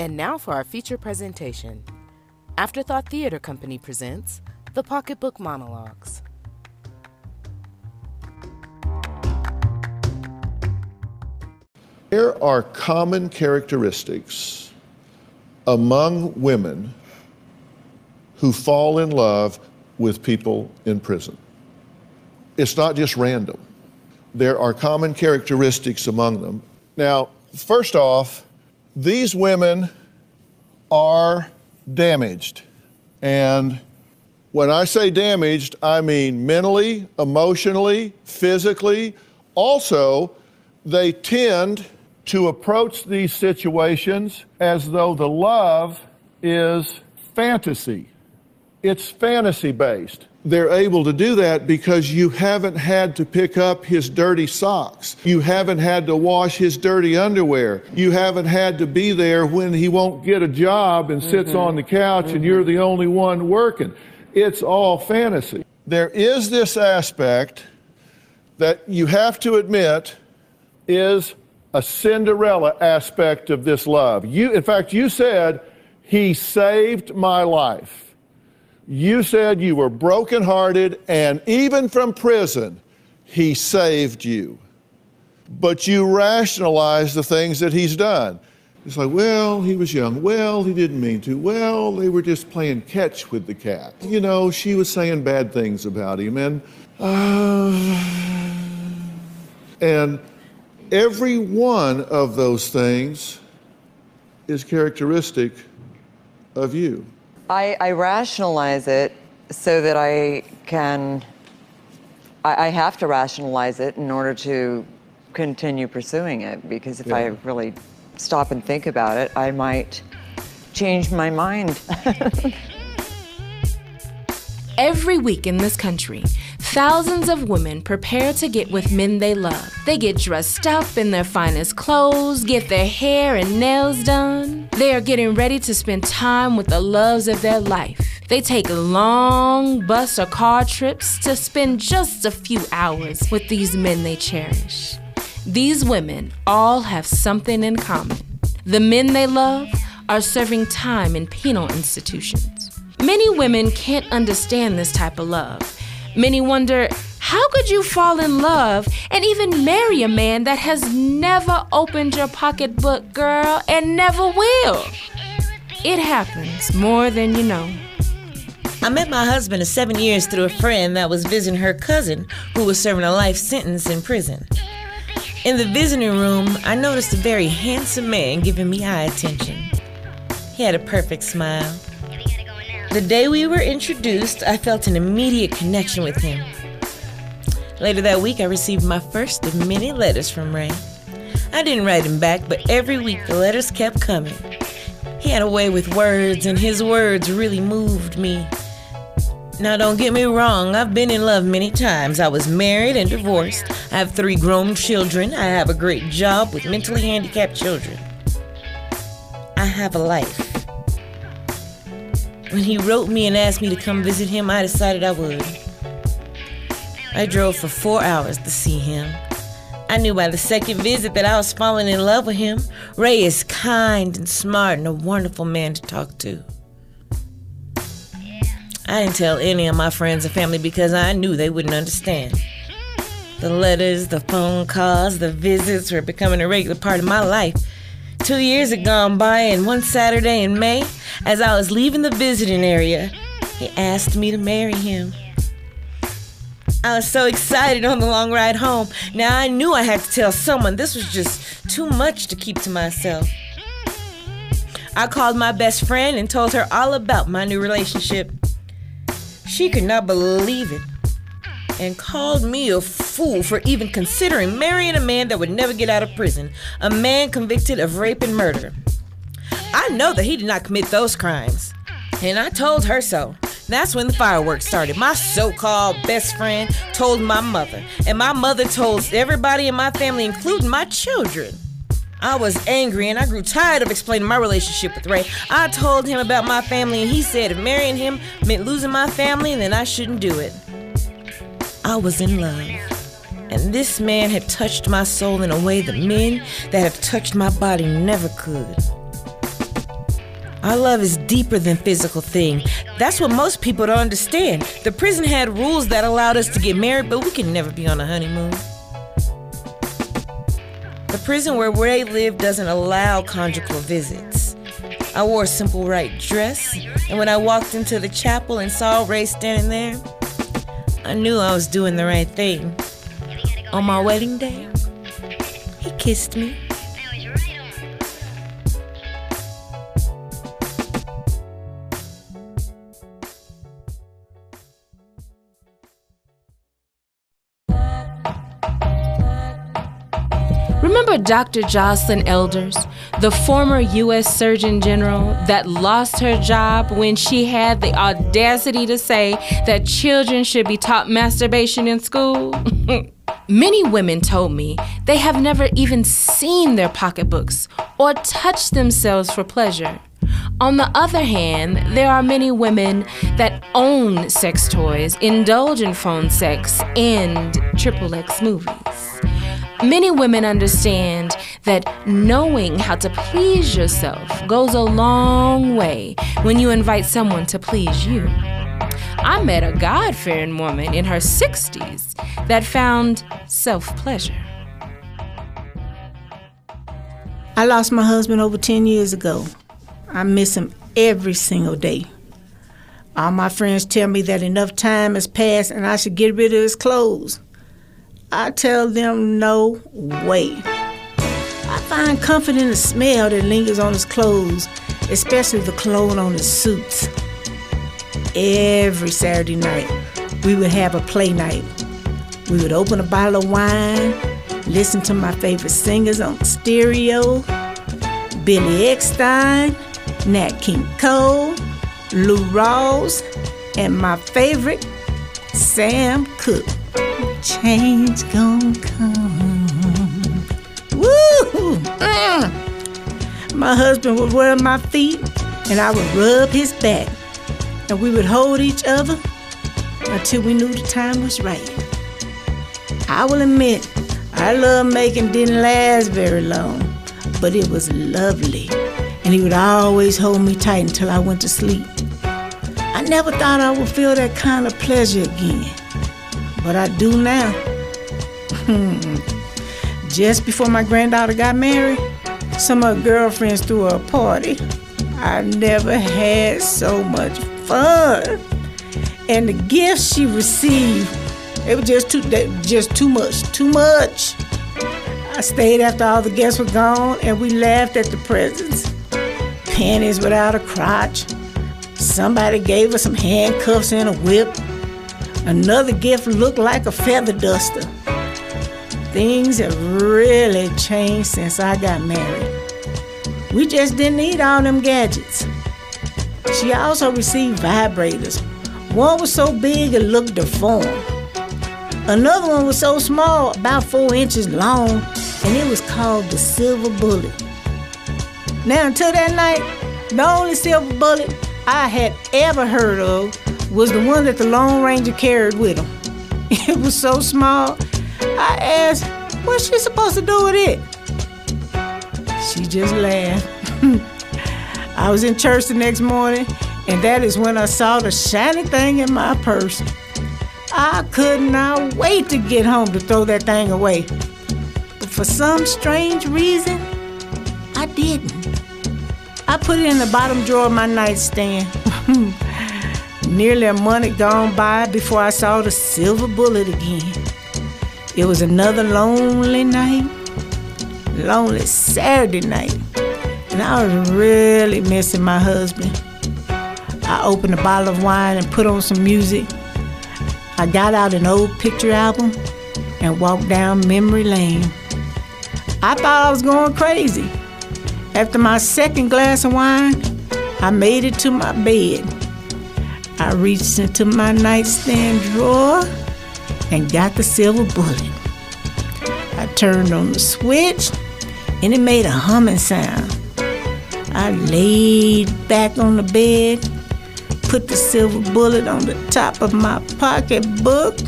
And now for our feature presentation. Afterthought Theater Company presents The Pocketbook Monologues. There are common characteristics among women who fall in love with people in prison. It's not just random. There are common characteristics among them. Now, first off, these women are damaged. And when I say damaged, I mean mentally, emotionally, physically. Also, they tend to approach these situations as though the love is fantasy. It's fantasy based. They're able to do that because you haven't had to pick up his dirty socks. You haven't had to wash his dirty underwear. You haven't had to be there when he won't get a job and sits mm-hmm. on the couch mm-hmm. and you're the only one working. It's all fantasy. There is this aspect that you have to admit is a Cinderella aspect of this love. You, in fact, you said, He saved my life. You said you were brokenhearted, and even from prison, He saved you. But you rationalize the things that He's done. It's like, well, he was young. Well, he didn't mean to. Well, they were just playing catch with the cat. You know, she was saying bad things about him. And, uh, and every one of those things is characteristic of you. I, I rationalize it so that I can, I, I, have to rationalize it in order to continue pursuing it because if yeah. I really stop and think about it, I might change my mind. Every week in this country, thousands of women prepare to get with men they love. They get dressed up in their finest clothes, get their hair and nails done. They are getting ready to spend time with the loves of their life. They take long bus or car trips to spend just a few hours with these men they cherish. These women all have something in common. The men they love are serving time in penal institutions. Many women can't understand this type of love Many wonder how could you fall in love and even marry a man that has never opened your pocketbook, girl, and never will? It happens more than you know. I met my husband of seven years through a friend that was visiting her cousin who was serving a life sentence in prison. In the visiting room, I noticed a very handsome man giving me eye attention. He had a perfect smile the day we were introduced, I felt an immediate connection with him. Later that week, I received my first of many letters from Ray. I didn't write him back, but every week the letters kept coming. He had a way with words, and his words really moved me. Now, don't get me wrong, I've been in love many times. I was married and divorced. I have three grown children. I have a great job with mentally handicapped children. I have a life. When he wrote me and asked me to come visit him, I decided I would. I drove for four hours to see him. I knew by the second visit that I was falling in love with him. Ray is kind and smart and a wonderful man to talk to. I didn't tell any of my friends and family because I knew they wouldn't understand. The letters, the phone calls, the visits were becoming a regular part of my life. Two years had gone by, and one Saturday in May, as I was leaving the visiting area, he asked me to marry him. I was so excited on the long ride home. Now I knew I had to tell someone. This was just too much to keep to myself. I called my best friend and told her all about my new relationship. She could not believe it and called me a fool for even considering marrying a man that would never get out of prison, a man convicted of rape and murder. I know that he did not commit those crimes. And I told her so. That's when the fireworks started. My so called best friend told my mother, and my mother told everybody in my family, including my children. I was angry and I grew tired of explaining my relationship with Ray. I told him about my family, and he said if marrying him meant losing my family, then I shouldn't do it. I was in love. And this man had touched my soul in a way that men that have touched my body never could. Our love is deeper than physical thing. That's what most people don't understand. The prison had rules that allowed us to get married, but we can never be on a honeymoon. The prison where Ray lived doesn't allow conjugal visits. I wore a simple white dress, and when I walked into the chapel and saw Ray standing there, I knew I was doing the right thing. On my wedding day, he kissed me. Dr. Joycelyn Elders, the former U.S. Surgeon General that lost her job when she had the audacity to say that children should be taught masturbation in school? Many women told me they have never even seen their pocketbooks or touched themselves for pleasure. On the other hand, there are many women that own sex toys, indulge in phone sex, and triple X movies. Many women understand that knowing how to please yourself goes a long way when you invite someone to please you. I met a God fearing woman in her 60s that found self pleasure. I lost my husband over 10 years ago. I miss him every single day. All my friends tell me that enough time has passed and I should get rid of his clothes. I tell them no way. I find comfort in the smell that lingers on his clothes, especially the cologne on his suits. Every Saturday night, we would have a play night. We would open a bottle of wine, listen to my favorite singers on stereo Billy Eckstine, Nat King Cole, Lou Rawls, and my favorite, Sam Cooke change gon' come. Woo! Mm. My husband would wear my feet, and I would rub his back, and we would hold each other until we knew the time was right. I will admit, our love making didn't last very long, but it was lovely, and he would always hold me tight until I went to sleep. I never thought I would feel that kind of pleasure again but I do now. Hmm. Just before my granddaughter got married, some of her girlfriends threw a party. I never had so much fun. And the gifts she received, it was just too just too much, too much. I stayed after all the guests were gone and we laughed at the presents. Panties without a crotch. Somebody gave us some handcuffs and a whip. Another gift looked like a feather duster. Things have really changed since I got married. We just didn't need all them gadgets. She also received vibrators. One was so big it looked deformed. Another one was so small, about four inches long, and it was called the Silver Bullet. Now, until that night, the only silver bullet I had ever heard of was the one that the Lone Ranger carried with him. It was so small, I asked, what's she supposed to do with it? She just laughed. I was in church the next morning, and that is when I saw the shiny thing in my purse. I could not wait to get home to throw that thing away. But for some strange reason, I didn't. I put it in the bottom drawer of my nightstand. Nearly a month gone by before I saw the silver bullet again. It was another lonely night, lonely Saturday night, and I was really missing my husband. I opened a bottle of wine and put on some music. I got out an old picture album and walked down memory lane. I thought I was going crazy. After my second glass of wine, I made it to my bed. I reached into my nightstand drawer and got the silver bullet. I turned on the switch and it made a humming sound. I laid back on the bed, put the silver bullet on the top of my pocketbook.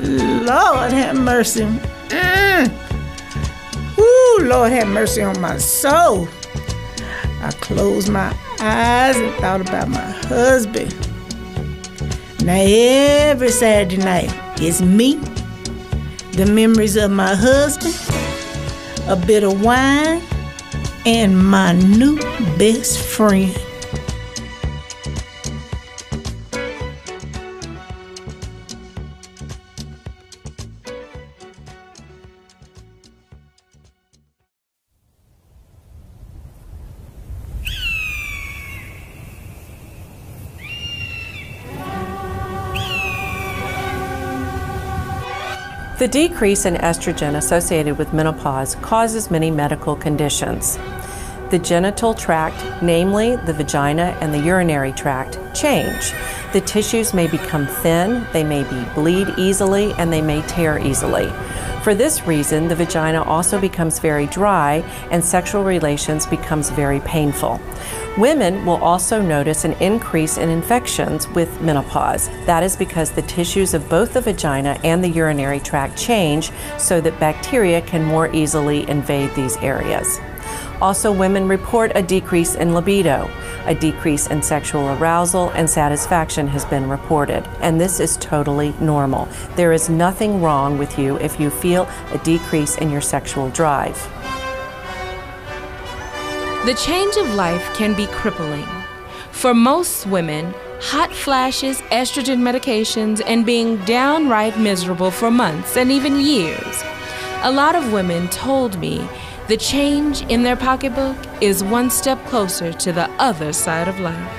Lord have mercy. Mm. Woo, Lord have mercy on my soul. I closed my eyes and thought about my husband. Now every Saturday night, it's me, the memories of my husband, a bit of wine, and my new best friend. The decrease in estrogen associated with menopause causes many medical conditions. The genital tract, namely the vagina and the urinary tract, change. The tissues may become thin, they may bleed easily, and they may tear easily. For this reason, the vagina also becomes very dry and sexual relations becomes very painful. Women will also notice an increase in infections with menopause. That is because the tissues of both the vagina and the urinary tract change so that bacteria can more easily invade these areas. Also, women report a decrease in libido. A decrease in sexual arousal and satisfaction has been reported, and this is totally normal. There is nothing wrong with you if you feel a decrease in your sexual drive. The change of life can be crippling. For most women, hot flashes, estrogen medications, and being downright miserable for months and even years. A lot of women told me the change in their pocketbook is one step closer to the other side of life.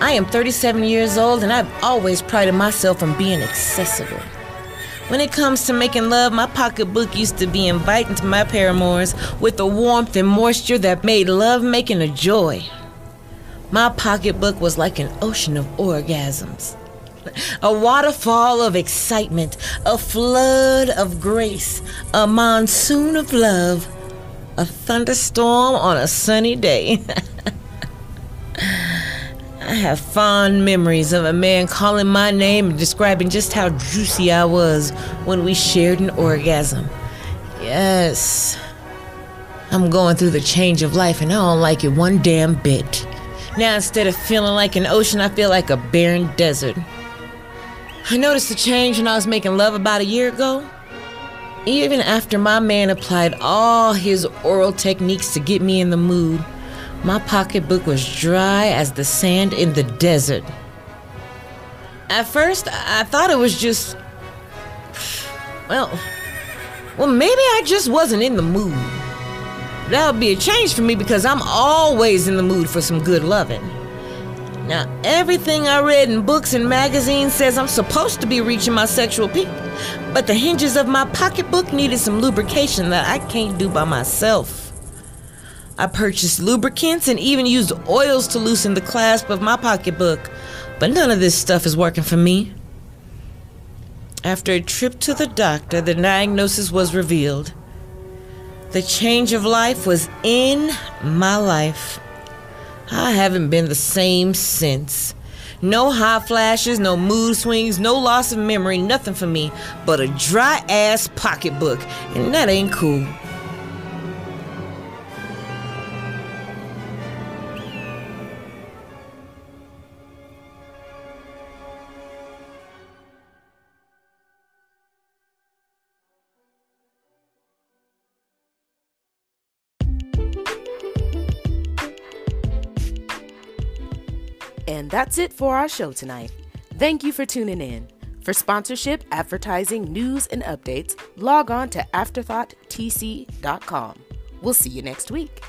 I am 37 years old and I've always prided myself on being accessible. When it comes to making love, my pocketbook used to be inviting to my paramours with the warmth and moisture that made love making a joy. My pocketbook was like an ocean of orgasms, a waterfall of excitement, a flood of grace, a monsoon of love, a thunderstorm on a sunny day. I have fond memories of a man calling my name and describing just how juicy I was when we shared an orgasm. Yes. I'm going through the change of life and I don't like it one damn bit. Now, instead of feeling like an ocean, I feel like a barren desert. I noticed the change when I was making love about a year ago. Even after my man applied all his oral techniques to get me in the mood, my pocketbook was dry as the sand in the desert. At first, I thought it was just. Well, well, maybe I just wasn't in the mood. That would be a change for me because I'm always in the mood for some good loving. Now, everything I read in books and magazines says I'm supposed to be reaching my sexual peak, but the hinges of my pocketbook needed some lubrication that I can't do by myself. I purchased lubricants and even used oils to loosen the clasp of my pocketbook, but none of this stuff is working for me. After a trip to the doctor, the diagnosis was revealed. The change of life was in my life. I haven't been the same since. No hot flashes, no mood swings, no loss of memory, nothing for me but a dry ass pocketbook, and that ain't cool. And that's it for our show tonight. Thank you for tuning in. For sponsorship, advertising, news, and updates, log on to AfterthoughtTC.com. We'll see you next week.